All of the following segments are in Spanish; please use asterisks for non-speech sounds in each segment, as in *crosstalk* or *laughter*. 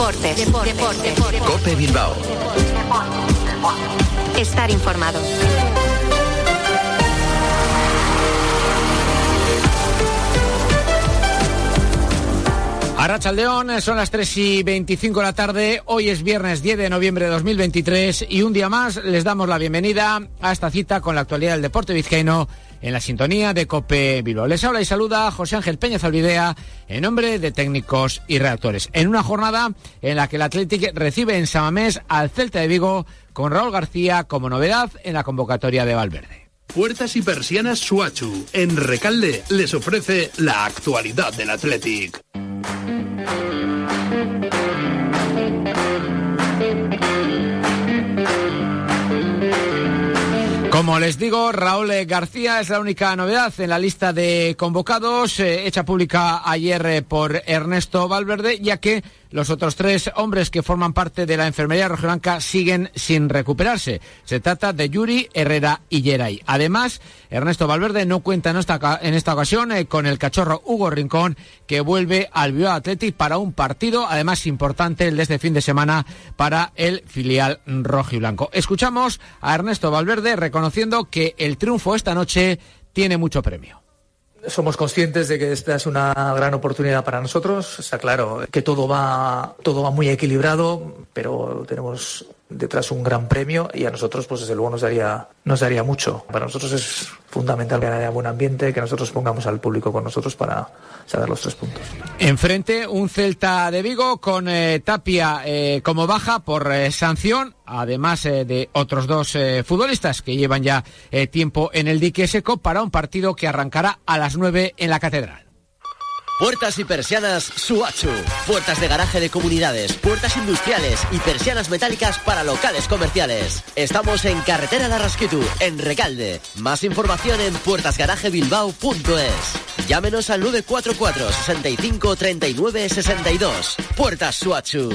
Deportes. Deportes. Cope Bilbao. Estar informado. Arrachaldeón, son las 3 y 25 de la tarde. Hoy es viernes 10 de noviembre de 2023 y un día más les damos la bienvenida a esta cita con la actualidad del deporte vizcaíno en la sintonía de Cope Bilbao. Les habla y saluda José Ángel Peña Zalvidea en nombre de técnicos y redactores. En una jornada en la que el Athletic recibe en Samamés al Celta de Vigo con Raúl García como novedad en la convocatoria de Valverde. Puertas y persianas Suachu. En Recalde les ofrece la actualidad del Athletic. Como les digo, Raúl García es la única novedad en la lista de convocados, eh, hecha pública ayer eh, por Ernesto Valverde, ya que los otros tres hombres que forman parte de la enfermería rojiblanca siguen sin recuperarse. Se trata de Yuri, Herrera y Geray. Además, Ernesto Valverde no cuenta en esta, ocasión eh, con el cachorro Hugo Rincón, que vuelve al Bilbao Athletic para un partido, además importante, el de este fin de semana para el filial rojiblanco. Escuchamos a Ernesto Valverde reconociendo que el triunfo esta noche tiene mucho premio. Somos conscientes de que esta es una gran oportunidad para nosotros. Está claro que todo va, todo va muy equilibrado, pero tenemos detrás un gran premio y a nosotros, pues desde luego, nos daría, nos daría mucho. Para nosotros es fundamental que haya buen ambiente, que nosotros pongamos al público con nosotros para saber los tres puntos. Enfrente, un Celta de Vigo con eh, Tapia eh, como baja por eh, sanción, además de otros dos futbolistas que llevan ya tiempo en el dique seco para un partido que arrancará a las nueve en la Catedral. Puertas y persianas Suachu. Puertas de garaje de comunidades, puertas industriales y persianas metálicas para locales comerciales. Estamos en Carretera Larrasquitu, en Recalde. Más información en puertasgarajebilbao.es. Llámenos al 944 65 39 62. Puertas Suachu.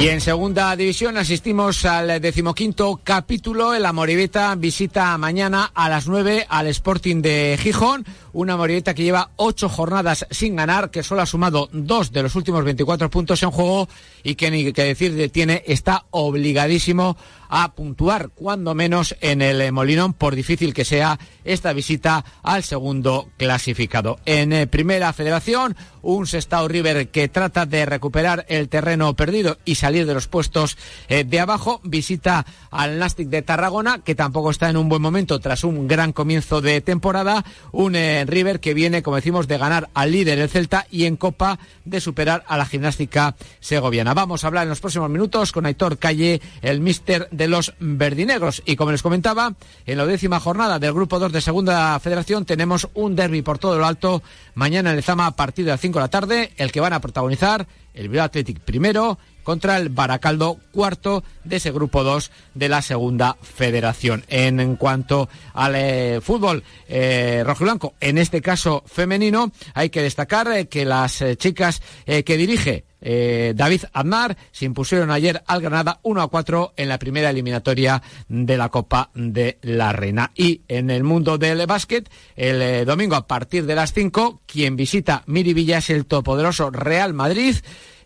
Y en segunda división asistimos al decimoquinto capítulo. El Amoribeta visita mañana a las nueve al Sporting de Gijón. Una Amoribeta que lleva ocho jornadas sin ganar, que solo ha sumado dos de los últimos 24 puntos en juego y que ni que decir tiene, está obligadísimo a puntuar cuando menos en el Molinón, por difícil que sea esta visita al segundo clasificado. En eh, primera federación, un Sestao River que trata de recuperar el terreno perdido y salir de los puestos eh, de abajo, visita al Nastic de Tarragona, que tampoco está en un buen momento tras un gran comienzo de temporada, un eh, River que viene, como decimos, de ganar al líder el Celta y en Copa de superar a la gimnástica segoviana. Vamos a hablar en los próximos minutos con Aitor Calle, el mister de los verdinegros. Y como les comentaba, en la décima jornada del Grupo 2 de Segunda Federación tenemos un derby por todo lo alto. Mañana en el Zama a partir de las 5 de la tarde, el que van a protagonizar el Bilbao Athletic primero contra el Baracaldo cuarto de ese grupo 2 de la segunda federación. En, cuanto al eh, fútbol eh, rojo y blanco, en este caso femenino, hay que destacar eh, que las chicas que dirige eh, David Aznar se impusieron ayer al Granada 1 a 4 en la primera eliminatoria de la Copa de la Reina. Y en el mundo del básquet, el eh, domingo a partir de las 5, quien visita Miribilla es el todopoderoso Real Madrid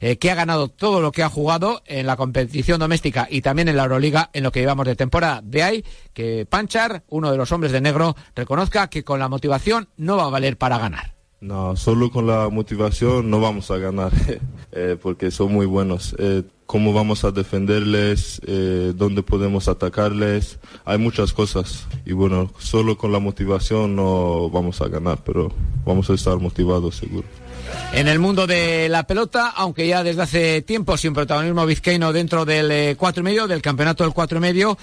eh, que ha ganado todo lo que ha jugado en la competición doméstica y también en la Euroliga en lo que llevamos de temporada. De ahí que Panchar, uno de los hombres de negro, reconozca que con la motivación no va a valer para ganar. No, solo con la motivación no vamos a ganar, *laughs* eh, porque son muy buenos. Eh, cómo vamos a defenderles, eh, dónde podemos atacarles, hay muchas cosas. Y bueno, solo con la motivación no vamos a ganar, pero vamos a estar motivados seguro. En el mundo de la pelota, aunque ya desde hace tiempo sin protagonismo vizcaíno dentro del eh, cuatro medio, del campeonato del cuatro y medio,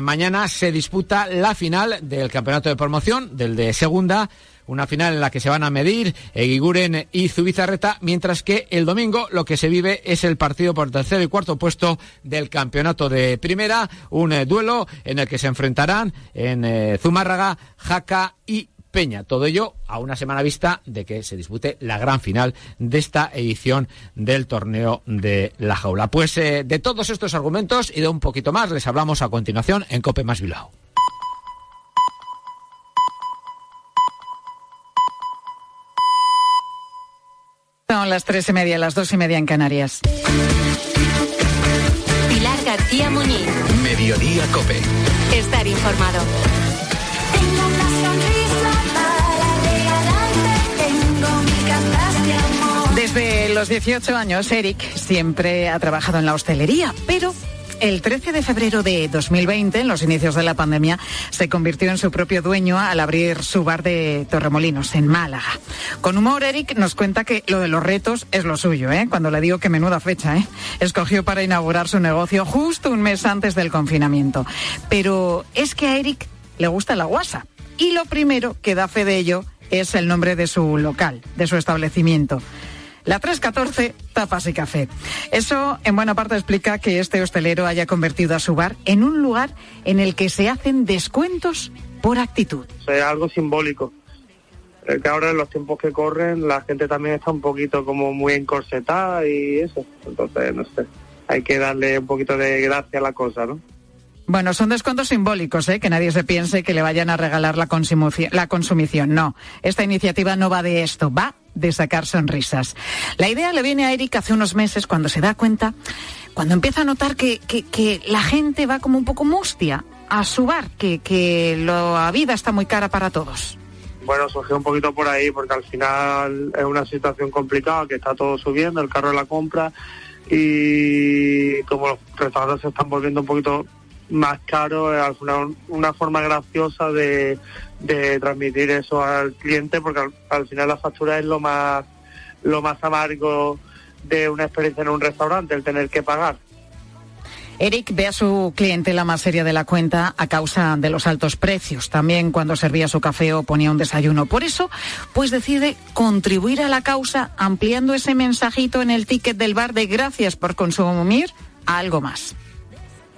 mañana se disputa la final del campeonato de promoción, del de segunda, una final en la que se van a medir Eguiguren y Zubizarreta, mientras que el domingo lo que se vive es el partido por tercero y cuarto puesto del campeonato de primera, un eh, duelo en el que se enfrentarán en eh, Zumárraga, Jaca y Peña. Todo ello a una semana vista de que se dispute la gran final de esta edición del torneo de la jaula. Pues eh, de todos estos argumentos y de un poquito más les hablamos a continuación en Cope Más Bilbao. Las tres y media, las dos y media en Canarias. Pilar García Muñiz. Mediodía Cope. Estar informado. Tengo una sonrisa para regalarte, tengo de amor. Desde los 18 años, Eric siempre ha trabajado en la hostelería, pero el 13 de febrero de 2020, en los inicios de la pandemia, se convirtió en su propio dueño al abrir su bar de Torremolinos, en Málaga. Con humor, Eric nos cuenta que lo de los retos es lo suyo, ¿eh? Cuando le digo que menuda fecha, ¿eh? Escogió para inaugurar su negocio justo un mes antes del confinamiento. Pero es que a Eric le gusta la guasa. Y lo primero que da fe de ello es el nombre de su local, de su establecimiento. La 314, tapas y café. Eso en buena parte explica que este hostelero haya convertido a su bar en un lugar en el que se hacen descuentos por actitud. Sea, algo simbólico. Que ahora en los tiempos que corren la gente también está un poquito como muy encorsetada y eso. Entonces, no sé, hay que darle un poquito de gracia a la cosa, ¿no? Bueno, son descuentos simbólicos, ¿eh? que nadie se piense que le vayan a regalar la, la consumición. No, esta iniciativa no va de esto, va de sacar sonrisas. La idea le viene a Eric hace unos meses cuando se da cuenta, cuando empieza a notar que, que- la gente va como un poco mustia a su bar, que, que la vida está muy cara para todos. Bueno, surgió un poquito por ahí porque al final es una situación complicada, que está todo subiendo, el carro de la compra y como los restaurantes se están volviendo un poquito más caros, es al final una forma graciosa de, de transmitir eso al cliente porque al, al final la factura es lo más lo más amargo de una experiencia en un restaurante, el tener que pagar. Eric ve a su clientela más seria de la cuenta a causa de los altos precios, también cuando servía su café o ponía un desayuno. Por eso, pues decide contribuir a la causa ampliando ese mensajito en el ticket del bar de gracias por consumir a algo más.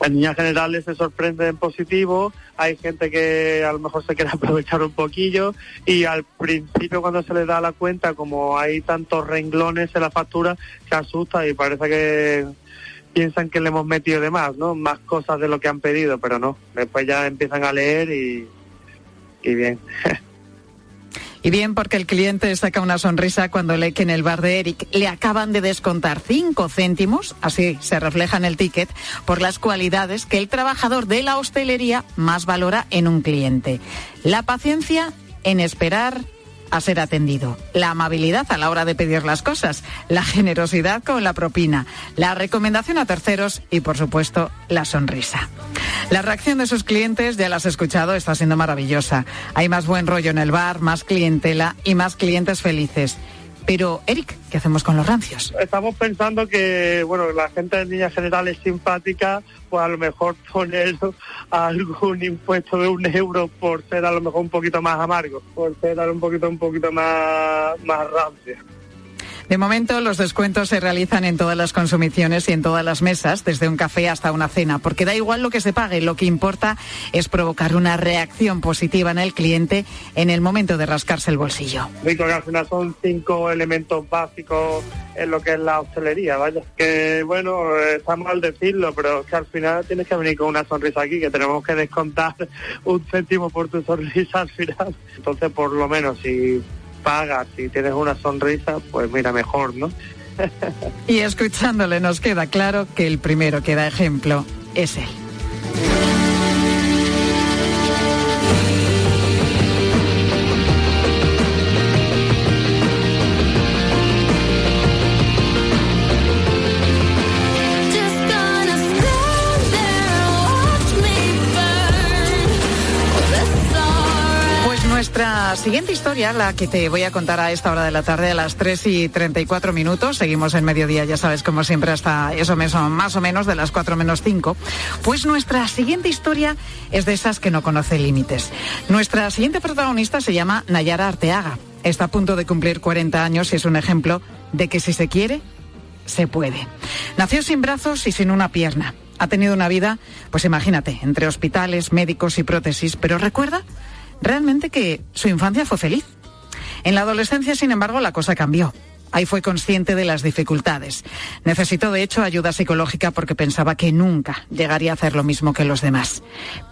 En líneas generales se sorprende en positivo, hay gente que a lo mejor se quiere *laughs* aprovechar un poquillo y al principio cuando se le da la cuenta, como hay tantos renglones en la factura, se asusta y parece que piensan que le hemos metido de más, ¿no? Más cosas de lo que han pedido, pero no. Después ya empiezan a leer y, y bien. *laughs* Y bien porque el cliente saca una sonrisa cuando lee que en el bar de Eric le acaban de descontar 5 céntimos, así se refleja en el ticket, por las cualidades que el trabajador de la hostelería más valora en un cliente. La paciencia en esperar a ser atendido, la amabilidad a la hora de pedir las cosas, la generosidad con la propina, la recomendación a terceros y, por supuesto, la sonrisa. La reacción de sus clientes, ya las has escuchado, está siendo maravillosa. Hay más buen rollo en el bar, más clientela y más clientes felices. Pero, Eric, ¿qué hacemos con los rancios? Estamos pensando que, bueno, la gente en líneas generales simpática, pues a lo mejor poner *laughs* algún impuesto de un euro por ser a lo mejor un poquito más amargo, por ser un poquito, un poquito más, más rancio. De momento, los descuentos se realizan en todas las consumiciones y en todas las mesas, desde un café hasta una cena, porque da igual lo que se pague, lo que importa es provocar una reacción positiva en el cliente en el momento de rascarse el bolsillo. Son cinco elementos básicos en lo que es la hostelería, vaya. Que bueno, está mal decirlo, pero es que al final tienes que venir con una sonrisa aquí, que tenemos que descontar un céntimo por tu sonrisa al final. Entonces, por lo menos, si pagas, si tienes una sonrisa, pues mira, mejor, ¿no? *laughs* Y escuchándole nos queda claro que el primero que da ejemplo es él. Siguiente historia, la que te voy a contar a esta hora de la tarde, a las 3 y 34 minutos, seguimos en mediodía, ya sabes, como siempre, hasta eso meso- más o menos de las 4 menos 5. Pues nuestra siguiente historia es de esas que no conoce límites. Nuestra siguiente protagonista se llama Nayara Arteaga. Está a punto de cumplir 40 años y es un ejemplo de que si se quiere, se puede. Nació sin brazos y sin una pierna. Ha tenido una vida, pues imagínate, entre hospitales, médicos y prótesis, pero recuerda realmente que su infancia fue feliz. En la adolescencia, sin embargo, la cosa cambió. Ahí fue consciente de las dificultades. Necesitó, de hecho, ayuda psicológica porque pensaba que nunca llegaría a hacer lo mismo que los demás.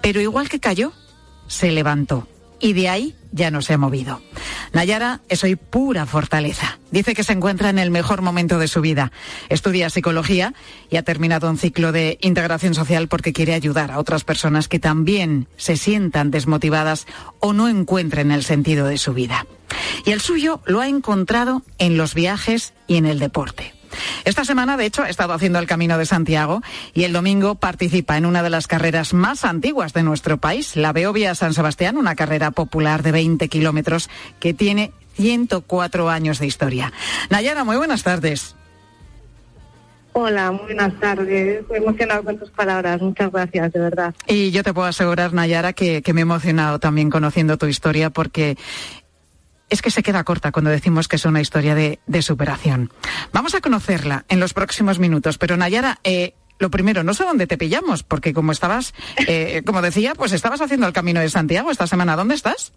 Pero igual que cayó, se levantó. Y de ahí ya no se ha movido. Nayara es hoy pura fortaleza. Dice que se encuentra en el mejor momento de su vida. Estudia psicología y ha terminado un ciclo de integración social porque quiere ayudar a otras personas que también se sientan desmotivadas o no encuentren el sentido de su vida. Y el suyo lo ha encontrado en los viajes y en el deporte. Esta semana, de hecho, ha estado haciendo el Camino de Santiago y el domingo participa en una de las carreras más antiguas de nuestro país, la Beovia San Sebastián, una carrera popular de 20 kilómetros que tiene 104 años de historia. Nayara, muy buenas tardes. Hola, muy buenas tardes. Estoy emocionado con tus palabras. Muchas gracias, de verdad. Y yo te puedo asegurar, Nayara, que, que me he emocionado también conociendo tu historia porque es que se queda corta cuando decimos que es una historia de, de superación. Vamos a conocerla en los próximos minutos, pero Nayara, eh, lo primero, no sé dónde te pillamos, porque como estabas, eh, como decía, pues estabas haciendo el Camino de Santiago esta semana. ¿Dónde estás?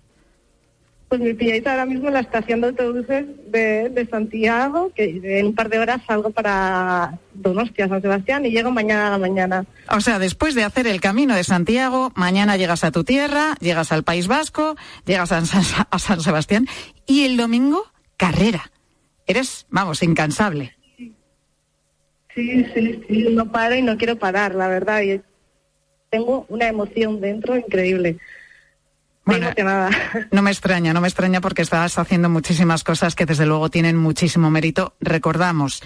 Pues me pilláis ahora mismo en la estación de autobuses de, de Santiago, que en un par de horas salgo para Donostia, San Sebastián, y llego mañana a la mañana. O sea, después de hacer el Camino de Santiago, mañana llegas a tu tierra, llegas al País Vasco, llegas a San, a San Sebastián y el domingo, carrera. Eres, vamos, incansable. Sí, sí, sí, no paro y no quiero parar, la verdad. Y tengo una emoción dentro increíble. Muy Bueno, emocionada. *laughs* No me extraña, no me extraña porque estás haciendo muchísimas cosas que desde luego tienen muchísimo mérito. Recordamos,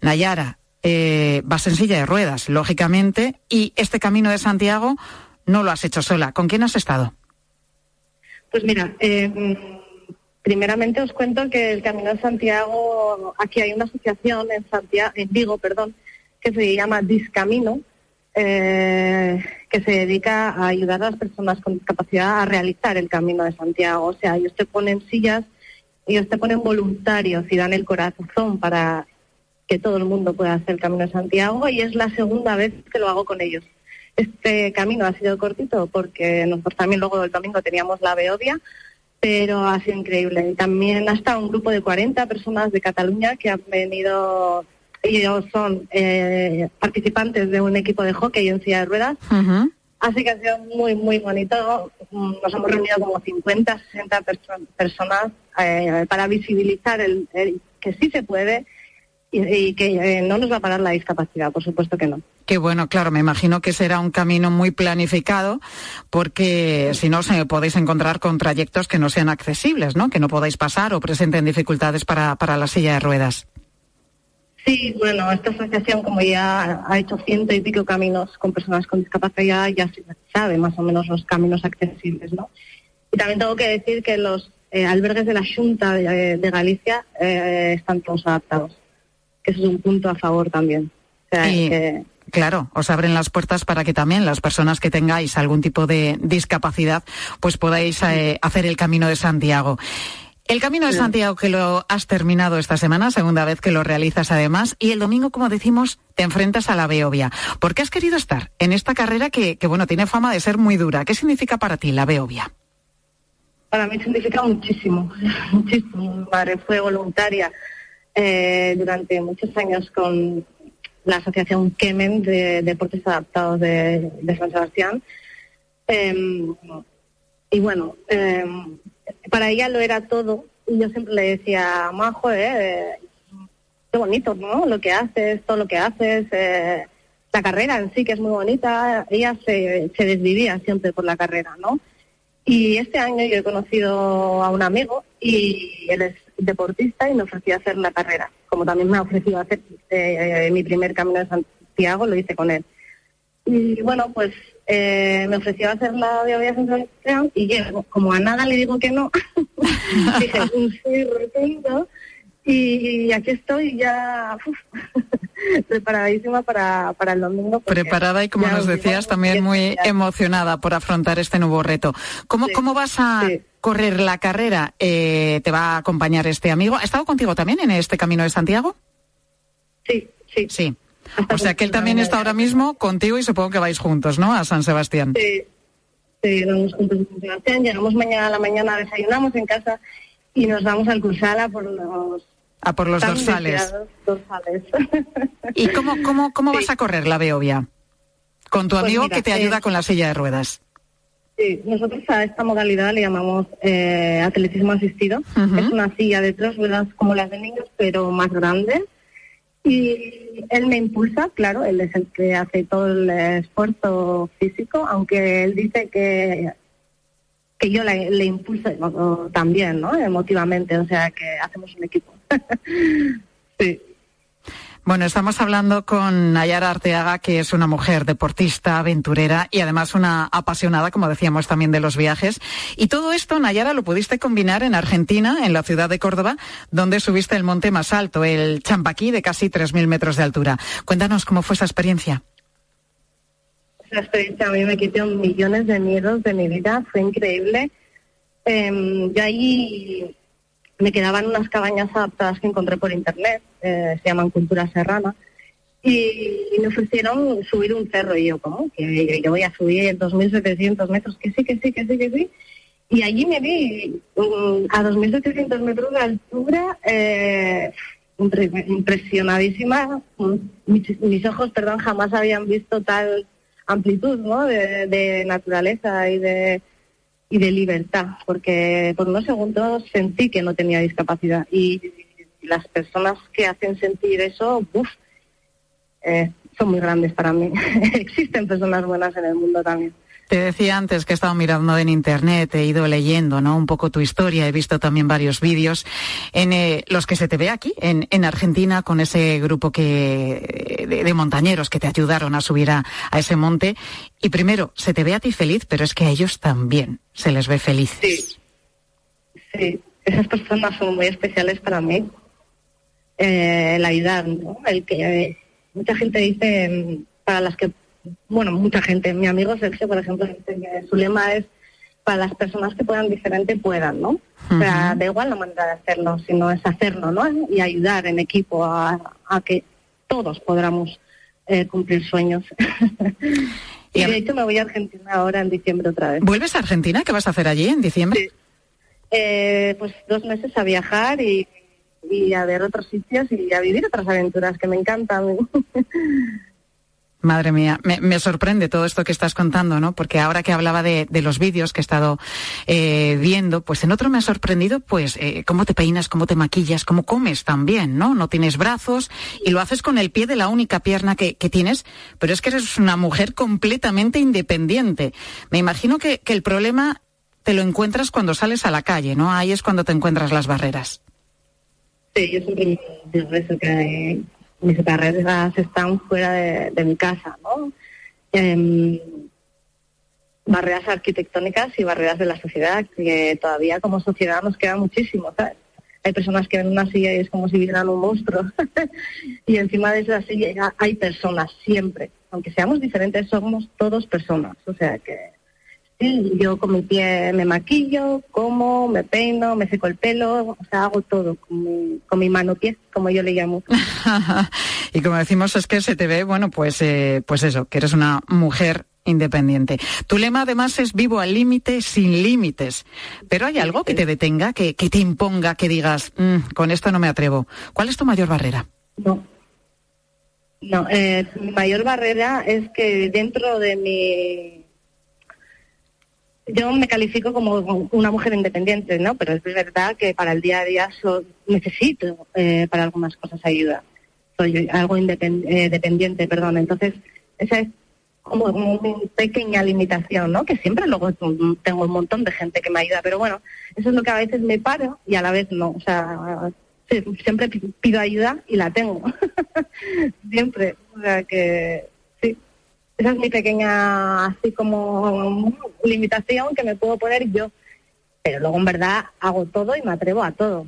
Nayara, eh, vas en silla de ruedas, lógicamente, y este camino de Santiago no lo has hecho sola. ¿Con quién has estado? Pues mira, eh, primeramente os cuento que el Camino de Santiago, aquí hay una asociación en Santiago, en Vigo, perdón, que se llama Discamino, eh, que se dedica a ayudar a las personas con discapacidad a realizar el Camino de Santiago. O sea, ellos te ponen sillas, ellos te ponen voluntarios y dan el corazón para que todo el mundo pueda hacer el Camino de Santiago y es la segunda vez que lo hago con ellos. Este camino ha sido cortito porque nosotros también luego el domingo teníamos la Beodia, pero ha sido increíble. Y también ha estado un grupo de 40 personas de Cataluña que han venido, ellos son eh, participantes de un equipo de hockey en silla de ruedas, Así que ha sido muy, muy bonito. Nos hemos reunido como 50, 60 perso- personas eh, para visibilizar el, el que sí se puede y, y que eh, no nos va a parar la discapacidad, por supuesto que no. Que bueno, claro, me imagino que será un camino muy planificado porque si no se podéis encontrar con trayectos que no sean accesibles, ¿no? Que no podáis pasar o presenten dificultades para, para la silla de ruedas. Sí, bueno, esta asociación, como ya ha hecho ciento y pico caminos con personas con discapacidad, ya se sabe más o menos los caminos accesibles, ¿no? Y también tengo que decir que los eh, albergues de la Junta de, de Galicia eh, están todos adaptados, que eso es un punto a favor también. O sea, Y, que- claro, os abren las puertas para que también las personas que tengáis algún tipo de discapacidad, pues podáis eh, hacer el camino de Santiago. El camino de Santiago que lo has terminado esta semana, segunda vez que lo realizas además, y el domingo, como decimos, te enfrentas a la Beovia. ¿Por qué has querido estar en esta carrera que, que, bueno, tiene fama de ser muy dura? ¿Qué significa para ti la Beovia? Para mí significa muchísimo, *laughs* muchísimo. Madre fue voluntaria eh, durante muchos años con la asociación Kemen de Deportes Adaptados de, de San Sebastián. Eh, y bueno, eh, para ella lo era todo. Y yo siempre le decía, Majo, eh, qué bonito, ¿no? Lo que haces, todo lo que haces. eh, la carrera en sí, que es muy bonita. Ella se, se desvivía siempre por la carrera, ¿no? Y este año yo he conocido a un amigo y él es deportista y me ofreció hacer la carrera. Como también me ha ofrecido hacer eh, mi primer camino de Santiago, lo hice con él. Y bueno, pues eh, me ofreció hacer la de San Sebastián y yo, como a nada le digo que no, *laughs* dije un sí rotundo y aquí estoy ya uf, *laughs* preparadísima para, para el domingo. Preparada y, como nos decías, también muy emocionada por afrontar este nuevo reto. ¿Cómo, cómo vas a correr la carrera? Eh, ¿Te va a acompañar este amigo? ¿Ha estado contigo también en este Camino de Santiago? Sí, sí. Sí. O sea que él también está ahora mismo contigo y supongo que vais juntos, ¿no? A San Sebastián. Sí, sí, vamos juntos a San Sebastián, llegamos mañana a la mañana, desayunamos en casa y nos vamos al Cursala por los... A por los dorsales. dorsales. *laughs* ¿Y cómo, cómo, cómo vas a correr la Beovia? Con tu Pues amigo mira, que te ayuda eh, con la silla de ruedas. Sí, nosotros a esta modalidad le llamamos eh, atletismo asistido. Es una silla de tres ruedas como las de niños, pero más grande. Y él me impulsa, claro, él es el que hace todo el esfuerzo físico, aunque él dice que que yo le, le impulso también, ¿no? Emotivamente, o sea que hacemos un equipo. *laughs* sí. Bueno, estamos hablando con Nayara Arteaga, que es una mujer deportista, aventurera y además una apasionada, como decíamos, también de los viajes. Y todo esto, Nayara, lo pudiste combinar en Argentina, en la ciudad de Córdoba, donde subiste el monte más alto, el Champaquí, de casi 3.000 metros de altura. Cuéntanos cómo fue esa experiencia. Esa experiencia a mí me quitó millones de miedos de mi vida, fue increíble. Yo ahí me quedaba en unas cabañas adaptadas que encontré por internet, eh, se llaman Cultura Serrana, y, y me ofrecieron subir un cerro y yo, ¿cómo? Que yo, voy a subir 2.700 metros, que sí, que sí, que sí, que sí. Y allí me vi mm, a 2.700 metros de altura, eh, impre- impresionadísima. Mm, Mis, ojos, perdón, jamás habían visto tal amplitud, ¿no? De naturaleza y de y de libertad, porque por unos segundos sentí que no tenía discapacidad y las personas que hacen sentir eso, uf, eh, son muy grandes para mí. *laughs* Existen personas buenas en el mundo también. Te decía antes que he estado mirando en internet, he ido leyendo, ¿no? Un poco tu historia, he visto también varios vídeos en eh, los que se te ve aquí, en, en Argentina, con ese grupo que de, montañeros que te ayudaron a subir a, a ese monte. Y primero, se te ve a ti feliz, pero es que a ellos también se les ve felices. Sí, esas personas son muy especiales para mí. Eh, el ayudar, ¿no? El que eh, mucha gente dice, mm, para las que, bueno, mucha gente, mi amigo Sergio, por ejemplo, dice que su lema es para las personas que puedan diferente puedan, ¿no? O sea, da igual la manera de hacerlo, sino es hacerlo, ¿no? Y ayudar en equipo a, a que todos podamos eh, cumplir sueños. *laughs* y de hecho me voy a Argentina ahora en diciembre otra vez. ¿Vuelves a Argentina? ¿Qué vas a hacer allí en diciembre? Eh, pues dos meses a viajar y, y a ver otros sitios y a vivir otras aventuras que me encantan. *laughs* Madre mía, me, sorprende todo esto que estás contando, ¿no? Porque ahora que hablaba de, los vídeos que he estado eh, viendo, pues en otro me ha sorprendido, pues, eh, cómo te peinas, cómo te maquillas, cómo comes también, ¿no? No tienes brazos y lo haces con el pie de la única pierna que, tienes, pero es que eres una mujer completamente independiente. Me imagino que, que el problema te lo encuentras cuando sales a la calle, ¿no? Ahí es cuando te encuentras las barreras. Sí, yo siempre digo eso, que mis carreras están fuera de, mi casa, ¿no? Em, barreras arquitectónicas y barreras de la sociedad, que todavía como sociedad nos queda muchísimo, ¿sabes? Hay personas que ven una silla y es como si vieran un monstruo. *laughs* y encima de esa silla hay personas, siempre. Aunque seamos diferentes, somos todos personas. O sea que sí, yo con mi pie me maquillo, como, me peino, me seco el pelo, o sea, hago todo con mi, con mi mano pie, como yo le llamo. *laughs* y como decimos, es que se te ve, bueno, pues, eh, pues eso, que eres una mujer independiente. Tu lema además es vivo al límite, sin límites. Pero hay algo que te detenga, que, que te imponga, que digas, "Mm, con esto no me atrevo. ¿Cuál es tu mayor barrera? No. No, eh, mi mayor barrera es que dentro de mi... Yo me califico como una mujer independiente, ¿no? Pero es verdad que para el día a día so- necesito eh, para algunas cosas ayuda. Soy algo independ- eh, dependiente, perdón. Entonces, esa es como una pequeña limitación, ¿no? Que siempre luego tengo un montón de gente que me ayuda, pero bueno, eso es lo que a veces me paro y a la vez no. O sea, siempre pi- pido ayuda y la tengo. *laughs* siempre. O sea que. Esa es mi pequeña, así como limitación que me puedo poner yo. Pero luego en verdad hago todo y me atrevo a todo.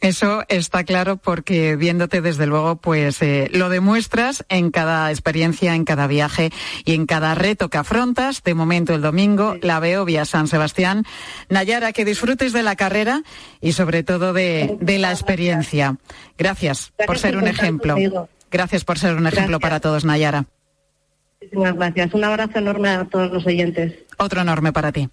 Eso está claro porque viéndote desde luego, pues eh, lo demuestras en cada experiencia, en cada viaje y en cada reto que afrontas. De momento el domingo la veo vía San Sebastián. Nayara, que disfrutes de la carrera y sobre todo de, de la experiencia. Gracias, por ser un ejemplo. conmigo. Gracias por ser un ejemplo Gracias. para todos, Nayara. Muchísimas gracias. Un abrazo enorme a todos los oyentes. Otro enorme para ti.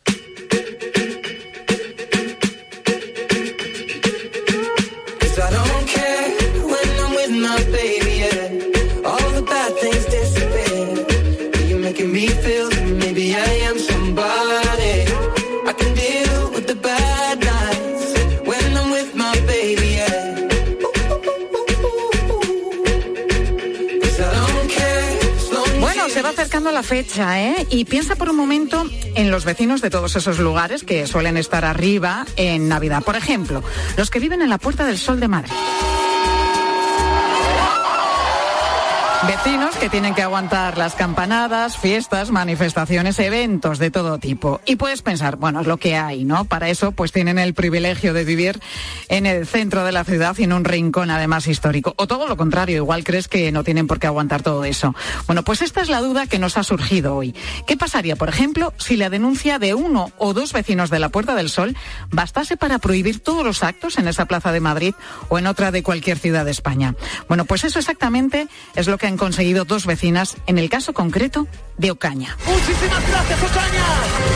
La fecha, ¿eh? Y piensa por un momento en los vecinos de todos esos lugares que suelen estar arriba en Navidad. Por ejemplo, los que viven en la Puerta del Sol de Madrid. Vecinos que tienen que aguantar las campanadas, fiestas, manifestaciones, eventos de todo tipo. Y puedes pensar, bueno, es lo que hay, ¿no? Para eso, pues tienen el privilegio de vivir en el centro de la ciudad y en un rincón además histórico. O todo lo contrario, igual crees que no tienen por qué aguantar todo eso. Bueno, pues esta es la duda que nos ha surgido hoy. ¿Qué pasaría, por ejemplo, si la denuncia de uno o dos vecinos de la Puerta del Sol bastase para prohibir todos los actos en esa plaza de Madrid o en otra de cualquier ciudad de España? Bueno, pues eso exactamente es lo que han conseguido dos vecinas en el caso concreto de Ocaña. Muchísimas gracias, Ocaña.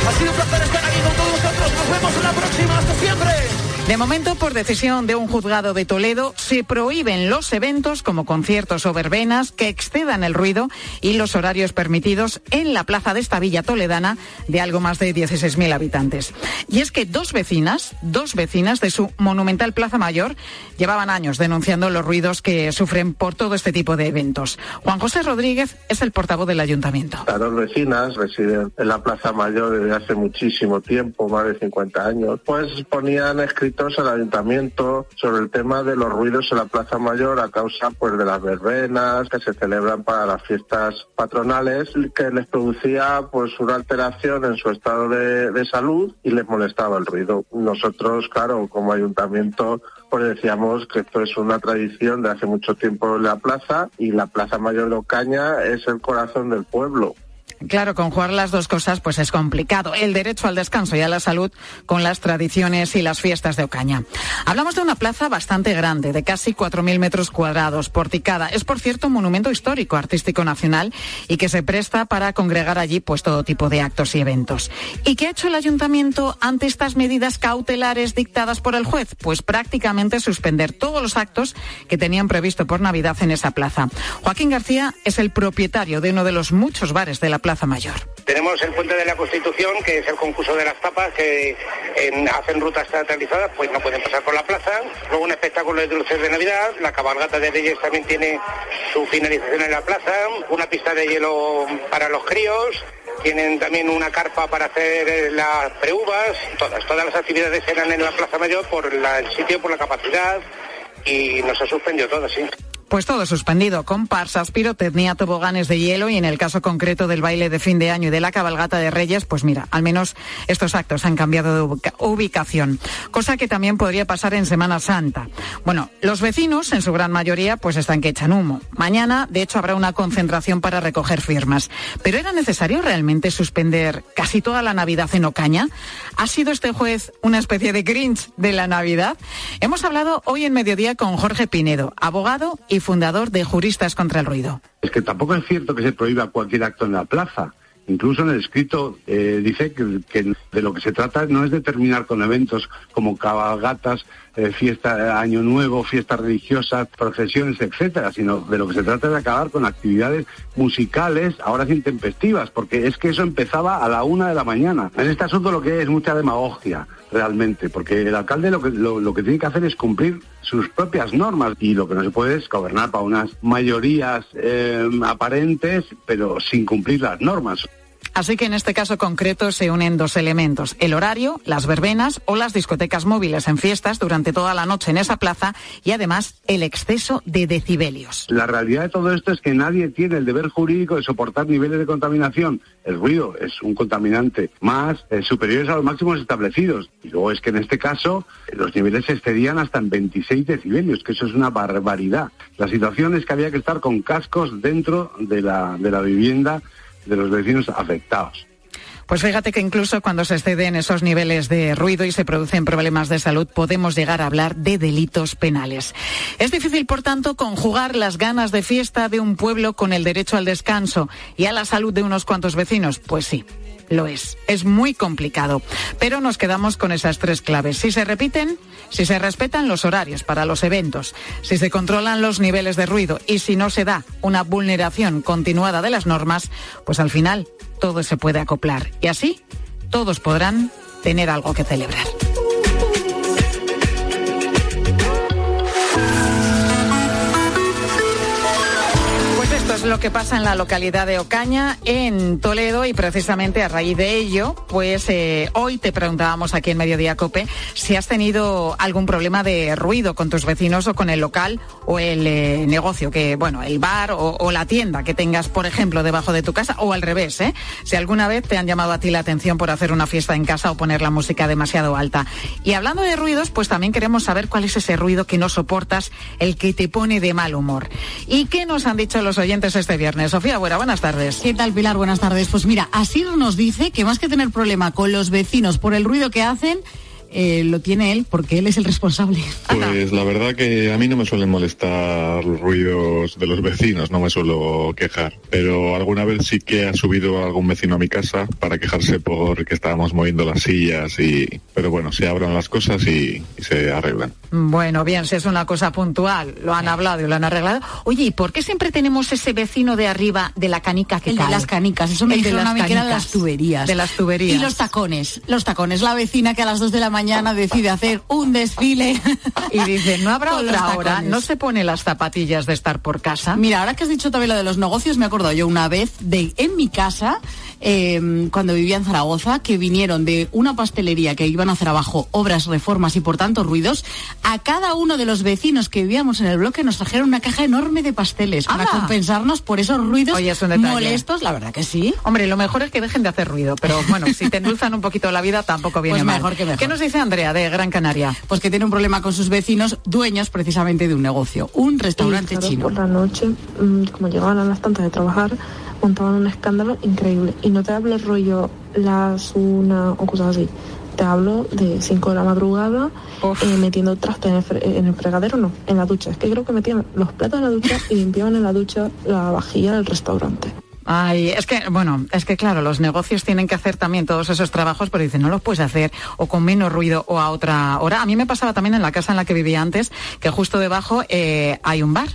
Ha sido un placer estar aquí con todos nosotros. Nos vemos en la próxima. Hasta siempre. De momento, por decisión de un juzgado de Toledo, se prohíben los eventos como conciertos o verbenas que excedan el ruido y los horarios permitidos en la plaza de esta villa toledana de algo más de 16.000 habitantes. Y es que dos vecinas, dos vecinas de su monumental Plaza Mayor, llevaban años denunciando los ruidos que sufren por todo este tipo de eventos. Juan José Rodríguez es el portavoz del ayuntamiento. Las dos vecinas residen en la Plaza Mayor desde hace muchísimo tiempo, más de 50 años, pues ponían escritos al ayuntamiento sobre el tema de los ruidos en la Plaza Mayor a causa pues de las verbenas que se celebran para las fiestas patronales que les producía pues una alteración en su estado de, de salud y les molestaba el ruido. Nosotros, claro, como ayuntamiento pues decíamos que esto es una tradición de hace mucho tiempo en la plaza y la Plaza Mayor de Ocaña es el corazón del pueblo. Claro, conjugar las dos cosas pues es complicado. El derecho al descanso y a la salud con las tradiciones y las fiestas de Ocaña. Hablamos de una plaza bastante grande, de casi 4.000 metros cuadrados, porticada. Es, por cierto, un monumento histórico, artístico nacional y que se presta para congregar allí pues todo tipo de actos y eventos. ¿Y qué ha hecho el ayuntamiento ante estas medidas cautelares dictadas por el juez? Pues prácticamente suspender todos los actos que tenían previsto por Navidad en esa plaza. Joaquín García es el propietario de uno de los muchos bares de la Plaza Mayor. Tenemos el Puente de la Constitución, que es el concurso de las tapas, que en- hacen rutas teatralizadas, pues no pueden pasar por la plaza. Luego un espectáculo de dulces de Navidad, la cabalgata de Reyes también tiene su finalización en la plaza, una pista de hielo para los críos, tienen también una carpa para hacer eh, las preuvas, todas, todas las actividades eran en la Plaza Mayor por el sitio, por la capacidad, y nos ha suspendido todo, sí. Pues todo suspendido, comparsas, pirotecnia, toboganes de hielo y en el caso concreto del baile de fin de año y de la cabalgata de Reyes, pues mira, al menos estos actos han cambiado de ubica- ubicación, cosa que también podría pasar en Semana Santa. Bueno, los vecinos, en su gran mayoría, pues están que echan humo. Mañana, de hecho, habrá una concentración para recoger firmas. ¿Pero era necesario realmente suspender casi toda la Navidad en Ocaña? ¿Ha sido este juez una especie de Grinch de la Navidad? Hemos hablado hoy en mediodía con Jorge Pinedo, abogado y fundador de Juristas contra el Ruido. Es que tampoco es cierto que se prohíba cualquier acto en la plaza. Incluso en el escrito eh, dice que, de lo que se trata no es de terminar con eventos como cabalgatas, eh, fiesta de Año Nuevo, fiestas religiosas, procesiones, etcétera, sino de lo que se trata es de acabar con actividades musicales, ahora intempestivas, porque es que eso empezaba a la una de la mañana. En este asunto lo que es mucha demagogia, realmente, porque el alcalde lo que, lo que tiene que hacer es cumplir sus propias normas y lo que no se puede es gobernar para unas mayorías eh, aparentes, pero sin cumplir las normas. Así que en este caso concreto se unen dos elementos, el horario, las verbenas o las discotecas móviles en fiestas durante toda la noche en esa plaza y además el exceso de decibelios. La realidad de todo esto es que nadie tiene el deber jurídico de soportar niveles de contaminación. El ruido es un contaminante más eh, superiores a los máximos establecidos. Y luego es que en este caso eh, los niveles se excedían hasta en 26 decibelios, que eso es una barbaridad. La situación es que había que estar con cascos dentro de la, de la vivienda de los vecinos afectados. Pues fíjate que incluso cuando se exceden esos niveles de ruido y se producen problemas de salud, podemos llegar a hablar de delitos penales. Es difícil, por tanto, conjugar las ganas de fiesta de un pueblo con el derecho al descanso y a la salud de unos cuantos vecinos. Pues sí. Lo es. Es muy complicado. Pero nos quedamos con esas tres claves. Si se repiten, si se respetan los horarios para los eventos, si se controlan los niveles de ruido y si no se da una vulneración continuada de las normas, pues al final todo se puede acoplar. Y así todos podrán tener algo que celebrar. Es lo que pasa en la localidad de Ocaña, en Toledo, y precisamente a raíz de ello, pues eh, hoy te preguntábamos aquí en Mediodía Cope si has tenido algún problema de ruido con tus vecinos o con el local o el eh, negocio, que bueno, el bar o, o la tienda que tengas, por ejemplo, debajo de tu casa, o al revés, ¿eh? Si alguna vez te han llamado a ti la atención por hacer una fiesta en casa o poner la música demasiado alta. Y hablando de ruidos, pues también queremos saber cuál es ese ruido que no soportas, el que te pone de mal humor. ¿Y qué nos han dicho los oyentes este viernes? Sofía Buena, buenas tardes. ¿Qué tal, Pilar? Buenas tardes. Pues mira, Asir nos dice que más que tener problema con los vecinos por el ruido que hacen, eh, lo tiene él porque él es el responsable. Pues la verdad que a mí no me suelen molestar los ruidos de los vecinos, no me suelo quejar. Pero alguna vez sí que ha subido algún vecino a mi casa para quejarse porque estábamos moviendo las sillas y... Pero bueno, se abran las cosas y, y se arreglan. Bueno, bien, si es una cosa puntual, lo han hablado y lo han arreglado. Oye, ¿y por qué siempre tenemos ese vecino de arriba de la canica que El de cae? las canicas, eso me dijeron las a mí que eran canicas. las tuberías. De las tuberías. Y los tacones, los tacones. La vecina que a las 2 de la mañana decide hacer un desfile. Y dice, ¿no habrá *laughs* otra hora? ¿No se pone las zapatillas de estar por casa? Mira, ahora que has dicho también lo de los negocios, me he acordado yo una vez de en mi casa, eh, cuando vivía en Zaragoza, que vinieron de una pastelería que iban a hacer abajo obras, reformas y por tanto ruidos, a cada uno de los vecinos que vivíamos en el bloque nos trajeron una caja enorme de pasteles para compensarnos por esos ruidos Oye, es molestos, la verdad que sí. Hombre, lo mejor es que dejen de hacer ruido, pero bueno, si te endulzan un poquito la vida tampoco viene Pues mal. mejor que mejor. ¿Qué nos dice Andrea de Gran Canaria? Pues que tiene un problema con sus vecinos, dueños precisamente de un negocio, un restaurante Y, claro, chino. Por la noche, mm, como llegaban a las tantas de trabajar, montaban un escándalo increíble. Y no te hablo rollo las una o cosas así. Te hablo de 5 de la madrugada eh, metiendo trastes en el, fre- en el fregadero, no, en la ducha. Es que creo que metían los platos en la ducha y limpiaban en la ducha la vajilla del restaurante. Ay, es que, bueno, es que claro, los negocios tienen que hacer también todos esos trabajos, pero dicen, no los puedes hacer o con menos ruido o a otra hora. A mí me pasaba también en la casa en la que vivía antes, que justo debajo eh, hay un bar.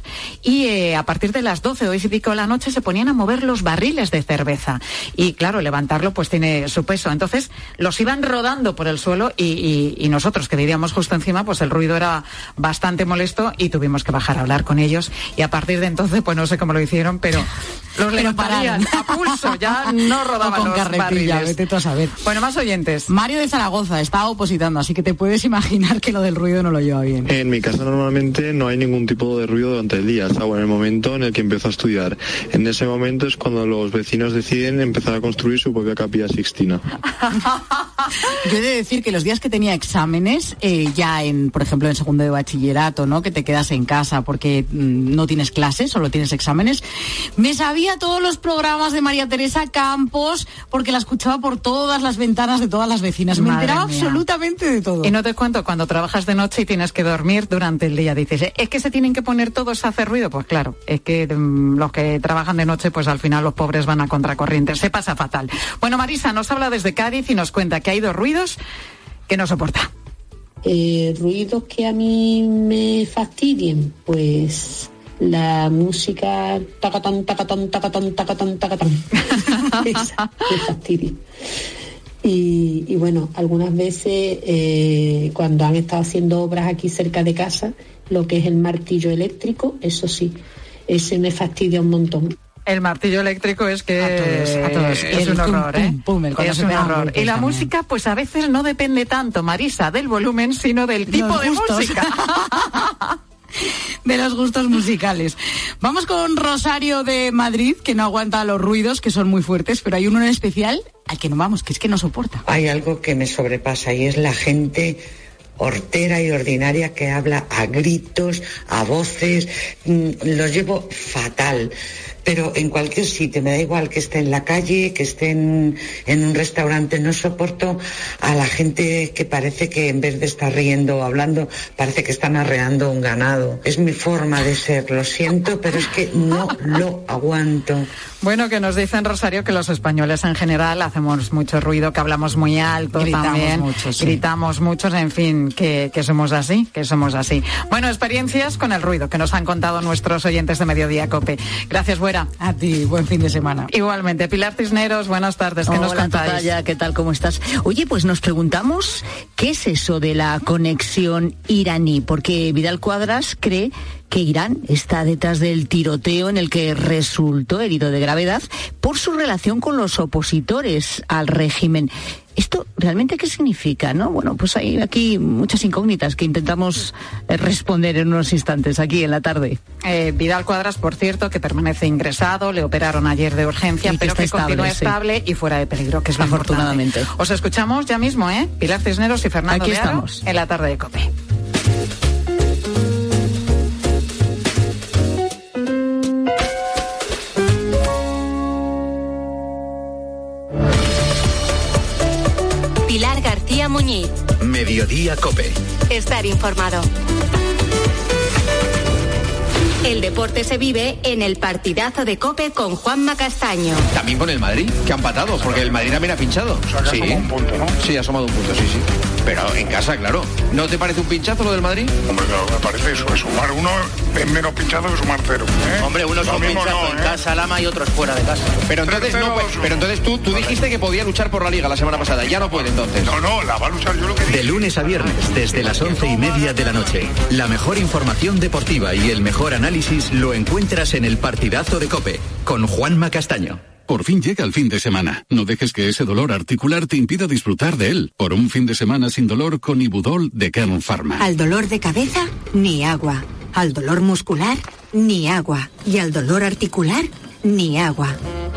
Y eh, a partir de las 12 o y pico de la noche se ponían a mover los barriles de cerveza. Y claro, levantarlo pues tiene su peso. Entonces los iban rodando por el suelo y, y- y nosotros que vivíamos justo encima, pues el ruido era bastante molesto y tuvimos que bajar a hablar con ellos. Y a partir de entonces, pues no sé cómo lo hicieron, pero *laughs* los Pero a pulso, ya no rodaban O con los carretilla, barriles. vete tú a saber. Bueno, más oyentes. Mario de Zaragoza está opositando, así que te puedes imaginar que lo del ruido no lo lleva bien. En mi casa normalmente no hay ningún tipo de ruido durante el día, salvo en el momento en el que empiezo a estudiar. En ese momento es cuando los vecinos deciden empezar a construir su propia capilla sixtina. *laughs* Yo he de decir que los días que tenía exámenes, eh, ya en, por ejemplo, en segundo de bachillerato, ¿no? Que te quedas en casa porque mm, no tienes clases, solo tienes exámenes, me sabía todos los programas de María Teresa Campos porque la escuchaba por todas las ventanas de todas las vecinas. Me Madre enteraba mía. absolutamente de todo. Y no te cuento, cuando trabajas de noche y tienes que dormir durante el día, dices, "Eh, es que se tienen que poner todos a hacer ruido. Pues claro, es que mm, los que trabajan de noche, pues al final los pobres van a contracorriente. Se pasa fatal. Bueno, Marisa nos habla desde Cádiz y nos cuenta que hay dos ruidos que no soporta. Eh, ruidos que a mí me fastidien, pues la música tacatán, tacatán, tacatán, tacatán, tacatán. *laughs* Esa me fastidia. Y, y bueno, algunas veces eh, cuando han estado haciendo obras aquí cerca de casa, lo que es el martillo eléctrico, eso sí, ese me fastidia un montón. El martillo eléctrico es que todos, a todos. es El un horror, pum, ¿eh? pum, el cuando es un horror. Y la también. música, pues a veces no depende tanto, Marisa, del volumen, sino del tipo de gustos. música. *laughs* de los gustos musicales. Vamos con Rosario de Madrid, que no aguanta los ruidos, que son muy fuertes, pero hay uno en especial al que no vamos, que es que no soporta. Hay algo que me sobrepasa y es la gente hortera y ordinaria que habla a gritos, a voces, mm, los llevo fatal. Pero en cualquier sitio, me da igual que esté en la calle, que esté en, en un restaurante, no soporto a la gente que parece que en vez de estar riendo o hablando, parece que están arreando un ganado. Es mi forma de ser, lo siento, pero es que no lo aguanto. Bueno, que nos dicen, Rosario, que los españoles en general hacemos mucho ruido, que hablamos muy alto Gritamos también. mucho, sí. Gritamos muchos, en fin, que, que somos así, que somos así. Bueno, experiencias con el ruido que nos han contado nuestros oyentes de Mediodía Cope. Gracias, A ti, buen fin de semana. Igualmente. Pilar Cisneros, buenas tardes. ¿Qué nos Hola, contáis? Tocaya, ¿qué tal? ¿Cómo estás? Oye, pues nos preguntamos qué es eso de la conexión iraní, porque Vidal Cuadras cree que Irán está detrás del tiroteo en el que resultó herido de gravedad por su relación con los opositores al régimen. ¿Esto realmente qué significa? ¿no? Bueno, pues hay aquí muchas incógnitas que intentamos eh, responder en unos instantes aquí en la tarde. Eh, Vidal Cuadras, por cierto, que permanece ingresado, le operaron ayer de urgencia, Y pero que continúa estable, sí. estable y fuera de peligro, que es lo Afortunadamente. importante. Os escuchamos ya mismo, ¿eh? Pilar Cisneros y Fernando Aquí estamos. en la tarde de COPE. Muñiz. Mediodía Cope. Estar informado. El deporte se vive en el partidazo de Cope con Juanma Castaño. También con el Madrid, que ha empatado, porque el Madrid también ha pinchado. sí. un punto, ¿no? Sí, ha asomado un punto, sí, sí. Pero en casa, claro. ¿No te parece un pinchazo lo del Madrid? Hombre, claro, me parece eso, es sumar uno es menos pinchado que sumar cero. ¿eh? Hombre, unos Lo mismo pinchazo no, en ¿eh? casa, Lama, y otros fuera de casa. Pero entonces, no, pues- pero entonces tú, tú dijiste que podía luchar por la Liga la semana pasada. Ya no puede entonces. No, no, la va a luchar yo lo que De lunes a viernes, desde las once y media de la noche. La mejor información deportiva y el mejor análisis lo encuentras en el partidazo de Cope, con Juanma Castaño. Por fin llega el fin de semana. No dejes que ese dolor articular te impida disfrutar de él. Por un fin de semana sin dolor con Ibudol de Kern Pharma. Al dolor de cabeza, ni agua. Al dolor muscular, ni agua. Y al dolor articular, ni agua.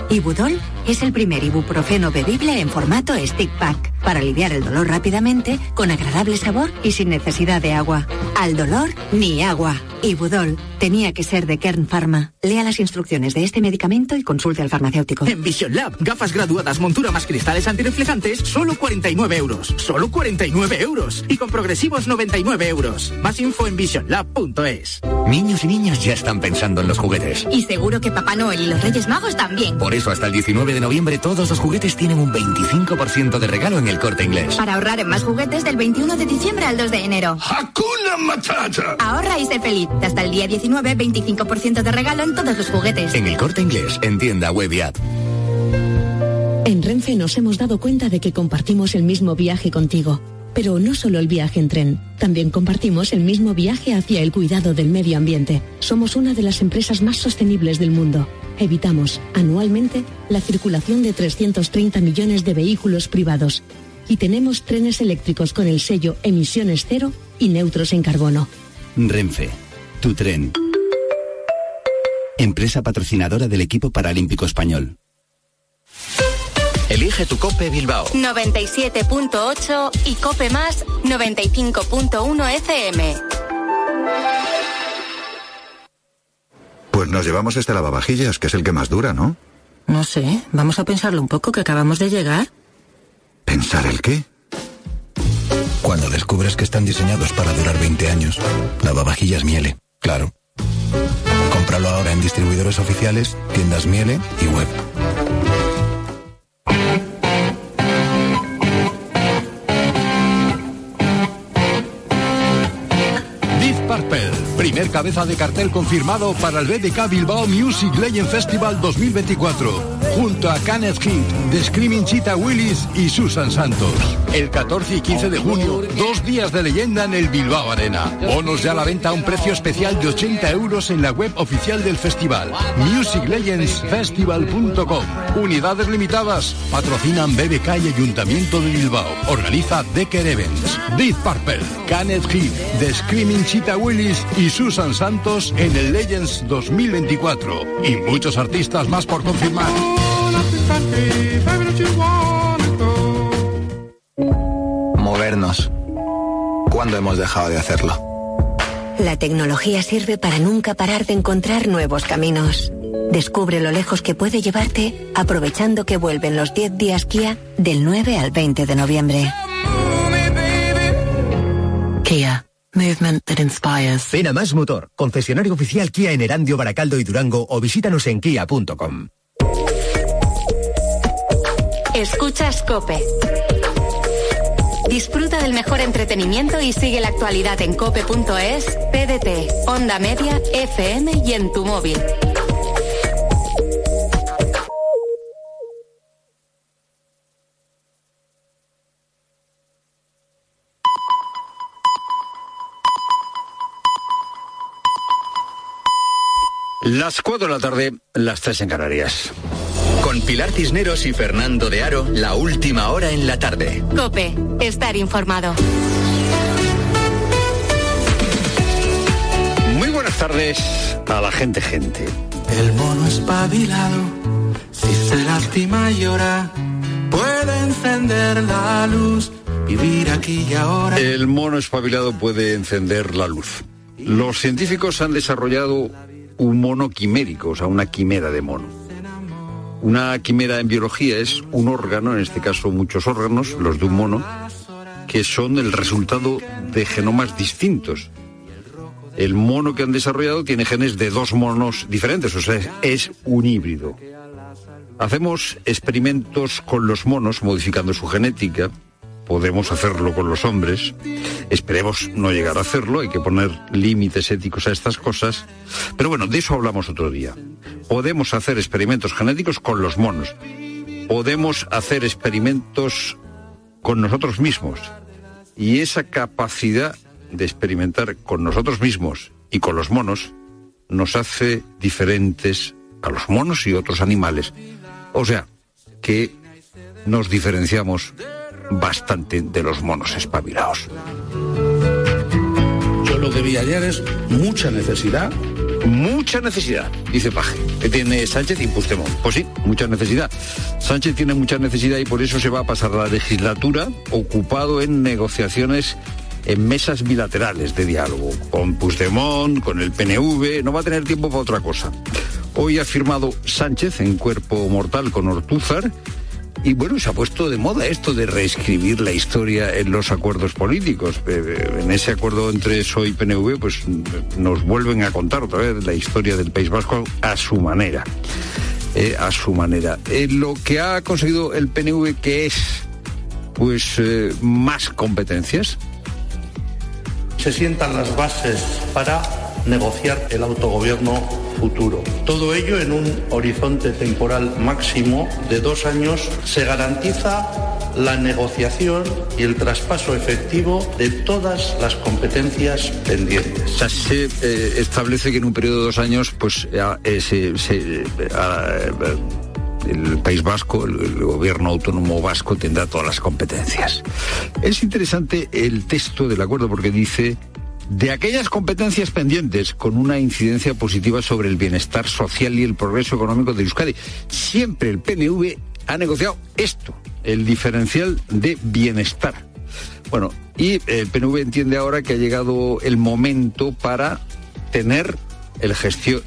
Ibudol es el primer ibuprofeno bebible en formato stick pack para aliviar el dolor rápidamente, con agradable sabor y sin necesidad de agua. Al dolor, ni agua. Ibudol tenía que ser de Kern Pharma. Lea las instrucciones de este medicamento y consulte al farmacéutico. En Vision Lab, gafas graduadas, montura más cristales antirreflejantes, solo 49 euros. Solo 49 euros. Y con progresivos 99 euros. Más info en visionlab.es. Niños y niñas ya están pensando en los juguetes. Y seguro que Papá Noel y los Reyes Magos también. Por eso hasta el 19 de noviembre todos los juguetes tienen un 25% de regalo en el corte inglés. Para ahorrar en más juguetes del 21 de diciembre al 2 de enero. ¡Hakuna Matata! Ahorra y sé feliz. Hasta el día 19, 25% de regalo en todos los juguetes. En el corte inglés, en tienda web y app. En Renfe nos hemos dado cuenta de que compartimos el mismo viaje contigo. Pero no solo el viaje en tren, también compartimos el mismo viaje hacia el cuidado del medio ambiente. Somos una de las empresas más sostenibles del mundo. Evitamos, anualmente, la circulación de 330 millones de vehículos privados. Y tenemos trenes eléctricos con el sello Emisiones Cero y neutros en carbono. Renfe, tu tren. Empresa patrocinadora del equipo paralímpico español. Elige tu Cope Bilbao. 97.8 y Cope Más 95.1 FM. Pues nos llevamos este lavavajillas, que es el que más dura, ¿no? No sé, vamos a pensarlo un poco que acabamos de llegar. ¿Pensar el qué? Cuando descubres que están diseñados para durar 20 años, lavavajillas Miele, claro. Cómpralo ahora en distribuidores oficiales, tiendas Miele y web. Cabeza de cartel confirmado para el BDK Bilbao Music Legend Festival 2024, junto a Kenneth Heat, The Screaming Cheetah Willis y Susan Santos. El 14 y 15 de junio, dos días de leyenda en el Bilbao Arena. Bonos ya a la venta a un precio especial de 80 euros en la web oficial del festival, musiclegendsfestival.com. Unidades limitadas, patrocinan BBK y Ayuntamiento de Bilbao. Organiza Decker Events. Deep Purple, Kenneth Heat, The Screaming Cheetah Willis y Susan Santos en el Legends 2024. Y muchos artistas más por confirmar. Movernos. ¿Cuándo hemos dejado de hacerlo? La tecnología sirve para nunca parar de encontrar nuevos caminos. Descubre lo lejos que puede llevarte aprovechando que vuelven los 10 días Kia del 9 al 20 de noviembre. Kia. Movement that inspires. Ven a Más Motor, concesionario oficial Kia en Erandio, Baracaldo y Durango o visítanos en kia.com. Escuchas Cope. Disfruta del mejor entretenimiento y sigue la actualidad en cope.es, PDT, Onda Media, FM y en tu móvil. Las 4 de la tarde, las 3 en Canarias. Con Pilar Cisneros y Fernando de Aro, la última hora en la tarde. Cope, estar informado. Muy buenas tardes a la gente, gente. El mono espabilado, si se lastima y llora, puede encender la luz, vivir aquí y ahora. El mono espabilado puede encender la luz. Los científicos han desarrollado un mono quimérico, o sea, una quimera de mono. Una quimera en biología es un órgano, en este caso muchos órganos, los de un mono, que son el resultado de genomas distintos. El mono que han desarrollado tiene genes de dos monos diferentes, o sea, es un híbrido. Hacemos experimentos con los monos modificando su genética, podemos hacerlo con los hombres. Esperemos no llegar a hacerlo, hay que poner límites éticos a estas cosas. Pero bueno, de eso hablamos otro día. Podemos hacer experimentos genéticos con los monos. Podemos hacer experimentos con nosotros mismos. Y esa capacidad de experimentar con nosotros mismos y con los monos nos hace diferentes a los monos y otros animales. O sea, que nos diferenciamos bastante de los monos espabilados. Yo lo que vi ayer es mucha necesidad. Mucha necesidad, dice Paje, que tiene Sánchez y Puigdemont. Pues sí, mucha necesidad. Sánchez tiene mucha necesidad y por eso se va a pasar la legislatura ocupado en negociaciones en mesas bilaterales de diálogo, con Puigdemont, con el PNV, no va a tener tiempo para otra cosa. Hoy ha firmado Sánchez en cuerpo mortal con Ortúzar y bueno, se ha puesto de moda esto de reescribir la historia en los acuerdos políticos. Eh, eh, en ese acuerdo entre PSOE y PNV, pues nos vuelven a contar otra vez la historia del País Vasco a su manera. Eh, a su manera. lo que ha conseguido el PNV, que es pues más competencias. Se sientan las bases para negociar el autogobierno futuro. Todo ello en un horizonte temporal máximo de dos años se garantiza la negociación y el traspaso efectivo de todas las competencias pendientes. se eh, establece que en un periodo de dos años, pues eh, el País Vasco, el, gobierno autónomo vasco tendrá todas las competencias. Es interesante el texto del acuerdo porque dice de aquellas competencias pendientes con una incidencia positiva sobre el bienestar social y el progreso económico de Euskadi. Siempre el PNV ha negociado esto, el diferencial de bienestar. Bueno, y el PNV entiende ahora que ha llegado el momento para tener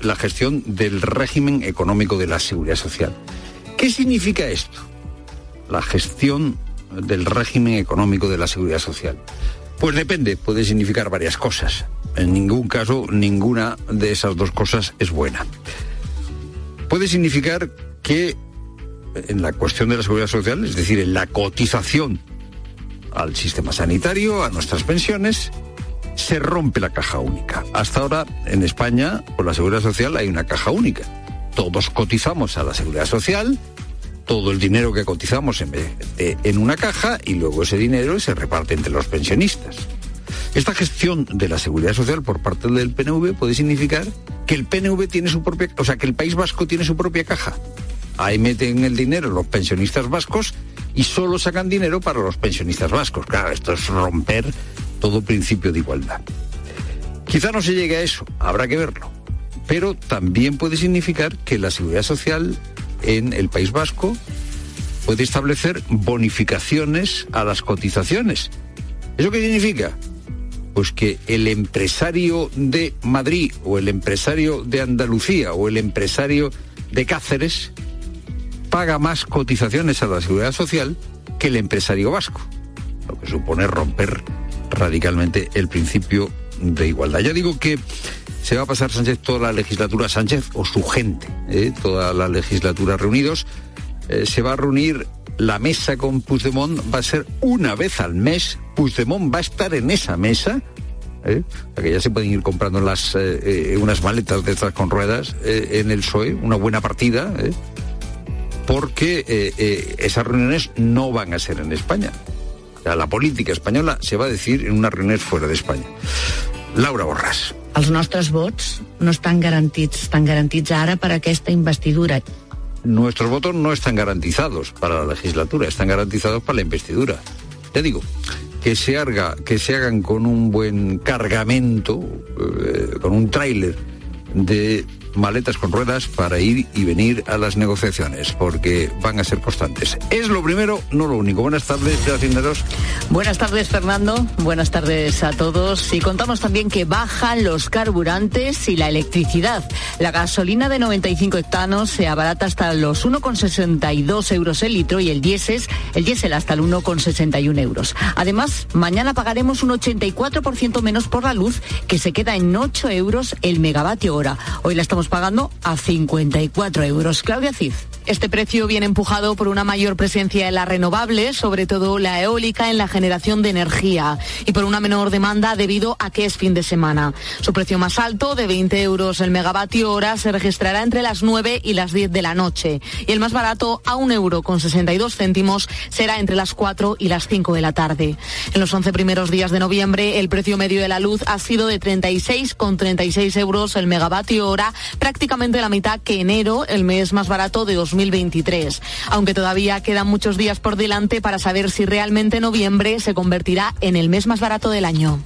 la gestión del régimen económico de la seguridad social. ¿Qué significa esto? La gestión del régimen económico de la seguridad social. Pues depende, puede significar varias cosas. En ningún caso, ninguna de esas dos cosas es buena. Puede significar que en la cuestión de la seguridad social, es decir, en la cotización al sistema sanitario, a nuestras pensiones, se rompe la caja única. Hasta ahora, en España, con la seguridad social hay una caja única. Todos cotizamos a la seguridad social todo el dinero que cotizamos en, una caja y luego ese dinero se reparte entre los pensionistas. Esta gestión de la seguridad social por parte del PNV puede significar que el PNV tiene su propia, o sea, que el País Vasco tiene su propia caja. Ahí meten el dinero los pensionistas vascos y solo sacan dinero para los pensionistas vascos. Claro, esto es romper todo principio de igualdad. Quizá no se llegue a eso, habrá que verlo. Pero también puede significar que la seguridad social en el País Vasco puede establecer bonificaciones a las cotizaciones. ¿Eso qué significa? Pues que el empresario de Madrid o el empresario de Andalucía o el empresario de Cáceres paga más cotizaciones a la seguridad social que el empresario vasco, lo que supone romper radicalmente el principio de igualdad. Ya digo que se va a pasar Sánchez toda la legislatura, Sánchez o su gente, ¿eh? toda la legislatura reunidos. Eh, se va a reunir la mesa con Puigdemont, va a ser una vez al mes. Puigdemont va a estar en esa mesa. ¿eh? que ya se pueden ir comprando las, unas maletas de estas con ruedas en el PSOE, una buena partida, porque esas reuniones no van a ser en España. la política española se va a decir en unas reuniones fuera de España. Laura Borràs. Els nostres vots no estan garantits, estan garantits ara per aquesta investidura. Nuestros votos no están garantizados para la legislatura, están garantizados para la investidura. Ya digo, que se, haga, que se hagan con un buen cargamento, eh, con un tráiler de maletas con ruedas para ir y venir a las negociaciones, porque van a ser constantes. Es lo primero, no lo único. Buenas tardes, Hacienderos. Buenas tardes, Fernando. Buenas tardes a todos. Y contamos también que bajan los carburantes y la electricidad. La gasolina de 95 hectanos se abarata hasta los 1,62 euros el litro y el diésel, el diésel hasta el 1,61 euros. Además, mañana pagaremos un 84% menos por la luz, que se queda en 8 euros el megavatio hora. Hoy la estamos pagando a 54 euros. Claudia Cid. Este precio viene empujado por una mayor presencia de las renovables, sobre todo la eólica en la generación de energía, y por una menor demanda debido a que es fin de semana. Su precio más alto, de 20 euros el megavatio hora, se registrará entre las 9 y las 10 de la noche. Y el más barato, a 1 euro con 62 céntimos, será entre las 4 y las 5 de la tarde. En los 11 primeros días de noviembre, el precio medio de la luz ha sido de 36,36 euros el megavatio hora, prácticamente la mitad que enero, el mes más barato de 2023. Aunque todavía quedan muchos días por delante para saber si realmente noviembre se convertirá en el mes más barato del año.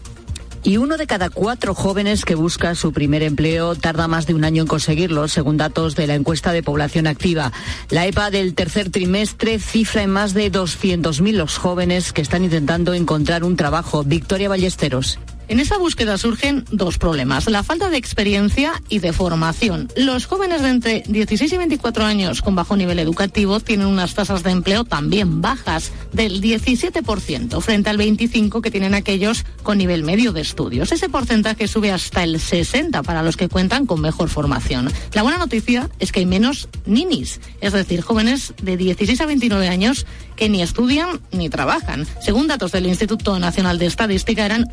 Y uno de cada cuatro jóvenes que busca su primer empleo tarda más de un año en conseguirlo, según datos de la encuesta de población activa. La EPA del tercer trimestre cifra en más de 200.000 los jóvenes que están intentando encontrar un trabajo. Victoria Ballesteros. En esa búsqueda surgen dos problemas, la falta de experiencia y de formación. Los jóvenes de entre 16 y 24 años con bajo nivel educativo tienen unas tasas de empleo también bajas, del 17%, frente al 25% que tienen aquellos con nivel medio de estudios. Ese porcentaje sube hasta el 60% para los que cuentan con mejor formación. La buena noticia es que hay menos ninis, es decir, jóvenes de 16 a 29 años que ni estudian ni trabajan. Según datos del Instituto Nacional de Estadística, eran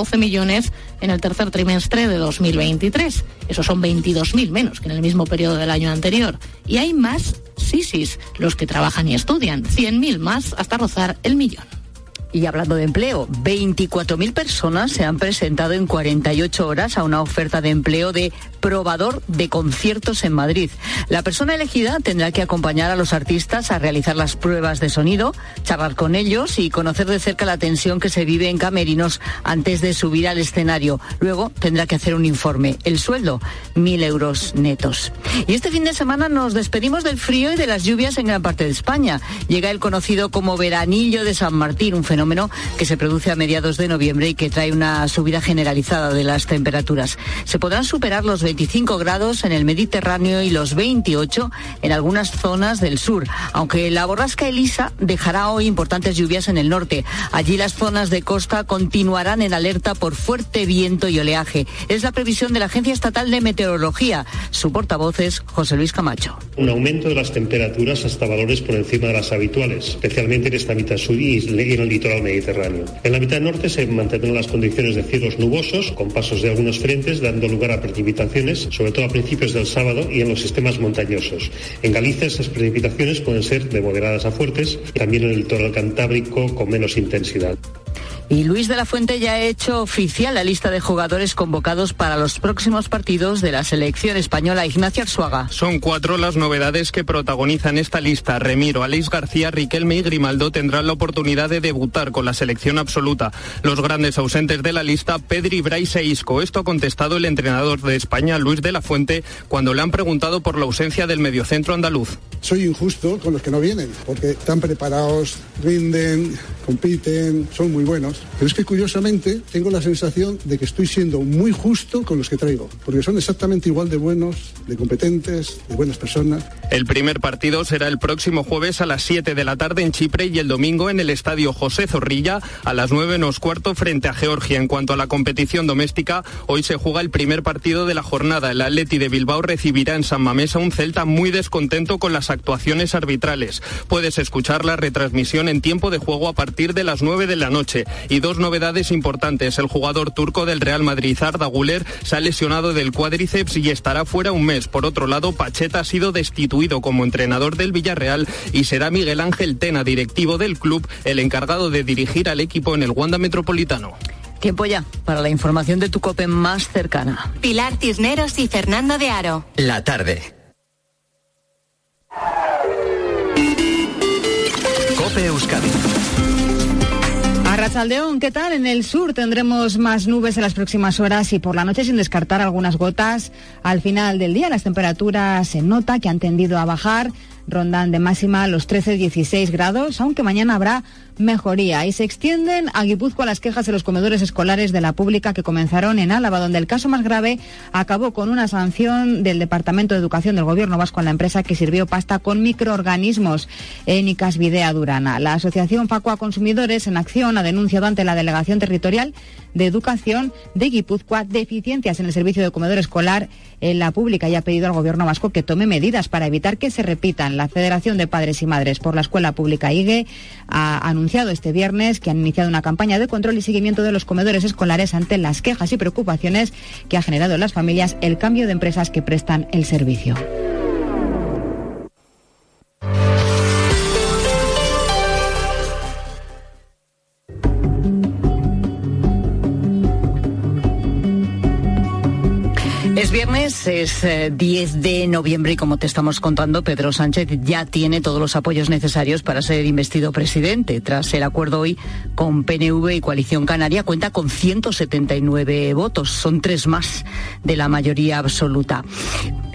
1,12 millones en el tercer trimestre de 2023. Esos son 22.000 menos que en el mismo periodo del año anterior. Y hay más SISIS, los que trabajan y estudian, 100.000 más hasta rozar el millón. Y hablando de empleo, 24.000 personas se han presentado en 48 horas a una oferta de empleo de probador de conciertos en Madrid. La persona elegida tendrá que acompañar a los artistas a realizar las pruebas de sonido, charlar con ellos y conocer de cerca la tensión que se vive en camerinos antes de subir al escenario. Luego tendrá que hacer un informe. El sueldo, 1.000 euros netos. Y este fin de semana nos despedimos del frío y de las lluvias en gran parte de España. Llega el conocido como veranillo de San Martín, un fenómeno que se produce a mediados de noviembre y que trae una subida generalizada de las temperaturas. Se podrán superar los 25 grados en el Mediterráneo y los 28 en algunas zonas del sur, aunque la borrasca Elisa dejará hoy importantes lluvias en el norte. Allí las zonas de costa continuarán en alerta por fuerte viento y oleaje. Es la previsión de la Agencia Estatal de Meteorología. Su portavoz es José Luis Camacho. Un aumento de las temperaturas hasta valores por encima de las habituales, especialmente en esta mitad sur y en el litoral En la mitad norte se mantendrán las condiciones de cielos nubosos, con pasos de algunos frentes, dando lugar a precipitaciones, sobre todo a principios del sábado y en los sistemas montañosos. En Galicia esas precipitaciones pueden ser de moderadas a fuertes, también en el litoral cantábrico con menos intensidad. Y Luis de la Fuente ya ha hecho oficial la lista de jugadores convocados para los próximos partidos de la selección española. Ignacio Arzuaga. Son cuatro las novedades que protagonizan esta lista. Remiro, Aleix García, Riquelme y Grimaldo tendrán la oportunidad de debutar con la selección absoluta. Los grandes ausentes de la lista, Pedri, Brais e Isco. Esto ha contestado el entrenador de España, Luis de la Fuente, cuando le han preguntado por la ausencia del mediocentro andaluz. Soy injusto con los que no vienen, porque están preparados, rinden, compiten, son muy buenos. Pero es que curiosamente tengo la sensación de que estoy siendo muy justo con los que traigo, porque son exactamente igual de buenos, de competentes, de buenas personas. El primer partido será el próximo jueves a las 7 de la tarde en Chipre y el domingo en el estadio José Zorrilla a las 9 menos cuarto frente a Georgia. En cuanto a la competición doméstica, hoy se juega el primer partido de la jornada. El Atleti de Bilbao recibirá en San Mamés a un Celta muy descontento con las actuaciones arbitrales. Puedes escuchar la retransmisión en tiempo de juego a partir de las 9 de la noche. Y dos novedades importantes. El jugador turco del Real Madrid, Arda Güler, se ha lesionado del cuádriceps y estará fuera un mes. Por otro lado, Pacheta ha sido destituido como entrenador del Villarreal y será Miguel Ángel Tena, directivo del club, el encargado de dirigir al equipo en el Wanda Metropolitano. Tiempo ya para la información de tu COPE más cercana. Pilar Cisneros y Fernando de Aro. La tarde. COPE Euskadi. Arrachaldeón, ¿qué tal? En el sur tendremos más nubes en las próximas horas y por la noche sin descartar algunas gotas. Al final del día las temperaturas se nota que han tendido a bajar rondan de máxima los 13-16 grados, aunque mañana habrá mejoría. Y se extienden a Guipúzcoa las quejas de los comedores escolares de la pública que comenzaron en Álava, donde el caso más grave acabó con una sanción del Departamento de Educación del Gobierno Vasco a la empresa que sirvió pasta con microorganismos en Icasvidea Durana. La Asociación Facua Consumidores en Acción ha denunciado ante la Delegación Territorial de Educación de Guipúzcoa deficiencias en el servicio de comedor escolar en la pública y ha pedido al Gobierno vasco que tome medidas para evitar que se repitan. La Federación de Padres y Madres por la Escuela Pública IGE ha anunciado este viernes que han iniciado una campaña de control y seguimiento de los comedores escolares ante las quejas y preocupaciones que ha generado en las familias el cambio de empresas que prestan el servicio. Viernes, es 10 eh, de noviembre y como te estamos contando, Pedro Sánchez ya tiene todos los apoyos necesarios para ser investido presidente. Tras el acuerdo hoy con PNV y Coalición Canaria, cuenta con 179 votos, son tres más de la mayoría absoluta.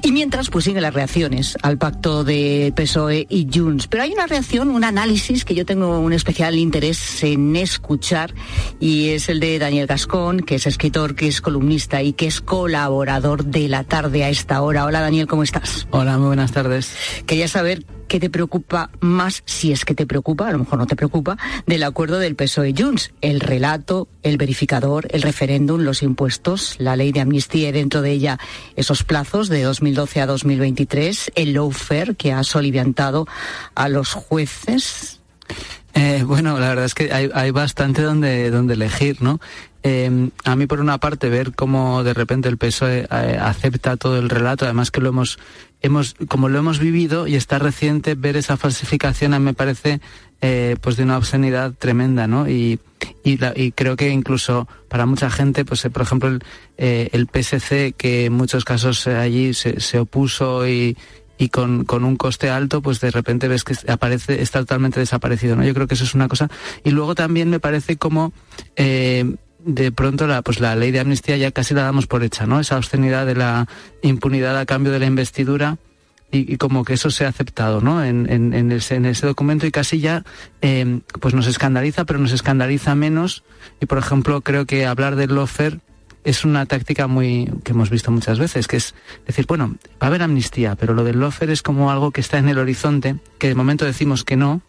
Y mientras, pues siguen las reacciones al pacto de PSOE y Junts. Pero hay una reacción, un análisis que yo tengo un especial interés en escuchar y es el de Daniel Gascón, que es escritor, que es columnista y que es colaborador de la tarde a esta hora. Hola Daniel, ¿cómo estás? Hola, muy buenas tardes. Quería saber qué te preocupa más, si es que te preocupa, a lo mejor no te preocupa, del acuerdo del PSOE-Junts. El relato, el verificador, el referéndum, los impuestos, la ley de amnistía y dentro de ella esos plazos de 2012 a 2023, el lawfare que ha soliviantado a los jueces. Eh, bueno, la verdad es que hay, bastante donde, donde elegir, ¿no? Eh, a mí, por una parte, ver cómo de repente el PSOE eh, acepta todo el relato, además que lo hemos hemos, como lo hemos vivido y está reciente, ver esa falsificación me parece eh, pues de una obscenidad tremenda, ¿no? Y, y, creo que incluso para mucha gente, pues eh, por ejemplo el, eh, el, PSC, que en muchos casos allí se, se opuso y, y con, con, un coste alto, pues de repente ves que aparece, está totalmente desaparecido, ¿no? Yo creo que eso es una cosa. Y luego también me parece como eh, de pronto la, pues la ley de amnistía ya casi la damos por hecha, ¿no? Esa obscenidad de la impunidad a cambio de la investidura y, como que eso se ha aceptado, ¿no? En, en, ese, documento y casi ya eh, pues nos escandaliza, pero nos escandaliza menos. Y por ejemplo, creo que hablar del lofer es una táctica muy que hemos visto muchas veces, que es decir, bueno, va a haber amnistía, pero lo del lofer es como algo que está en el horizonte, que de momento decimos que no,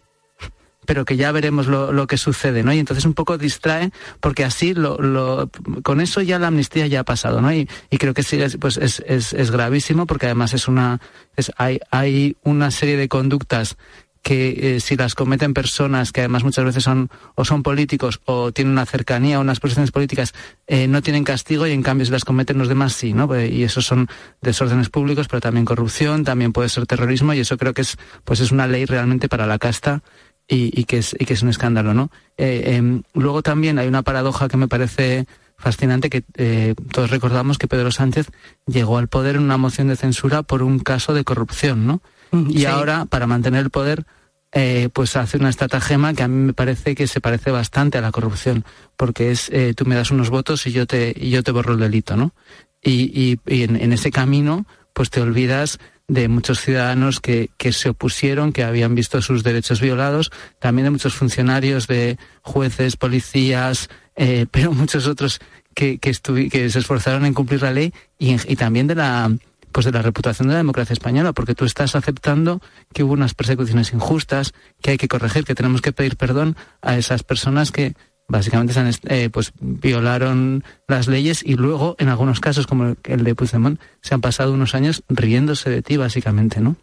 pero que ya veremos lo, lo, que sucede, ¿no? Y entonces un poco distrae, porque así lo, lo, con eso ya la amnistía ya ha pasado, ¿no? Y, y creo que sí, pues es, es, es, gravísimo, porque además es una, es, hay, hay una serie de conductas que eh, si las cometen personas que además muchas veces son o son políticos o tienen una cercanía o unas posiciones políticas eh, no tienen castigo y en cambio si las cometen los demás sí, ¿no? Y eso son desórdenes públicos, pero también corrupción, también puede ser terrorismo y eso creo que es pues es una ley realmente para la casta y, que, es, y que es un escándalo, ¿no? Eh, em, luego también hay una paradoja que me parece fascinante que todos recordamos que Pedro Sánchez llegó al poder en una moción de censura por un caso de corrupción, ¿no? Y ahora, para mantener el poder, eh, pues hace una estratagema que a mí me parece que se parece bastante a la corrupción, porque es tú me das unos votos y yo te, y yo te borro el delito, ¿no? Y, y, en, en, ese camino, pues te olvidas de muchos ciudadanos que, que se opusieron, que habían visto sus derechos violados, también de muchos funcionarios, de jueces, policías, eh, *laughs* pero muchos otros que, que, que se esforzaron en cumplir la ley y, y también de la pues de la reputación de la democracia española, porque tú estás aceptando que hubo unas persecuciones injustas, que hay que corregir, que tenemos que pedir perdón a esas personas que básicamente se han, eh, pues violaron las leyes y luego en algunos casos como el de Puigdemont se han pasado unos años riéndose de ti básicamente, ¿no?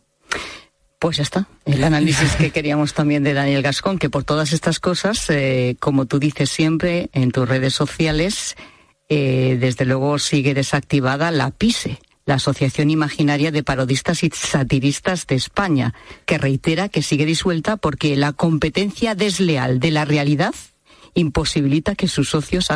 Pues ya está, el análisis que *laughs* queríamos también de Daniel Gascón, que por todas estas cosas, eh, como tú dices siempre en tus redes sociales, eh, desde luego sigue desactivada la PISE, la Asociación Imaginaria de Parodistas y Satiristas de España, que reitera que sigue disuelta porque la competencia desleal de la realidad imposibilita que sus socios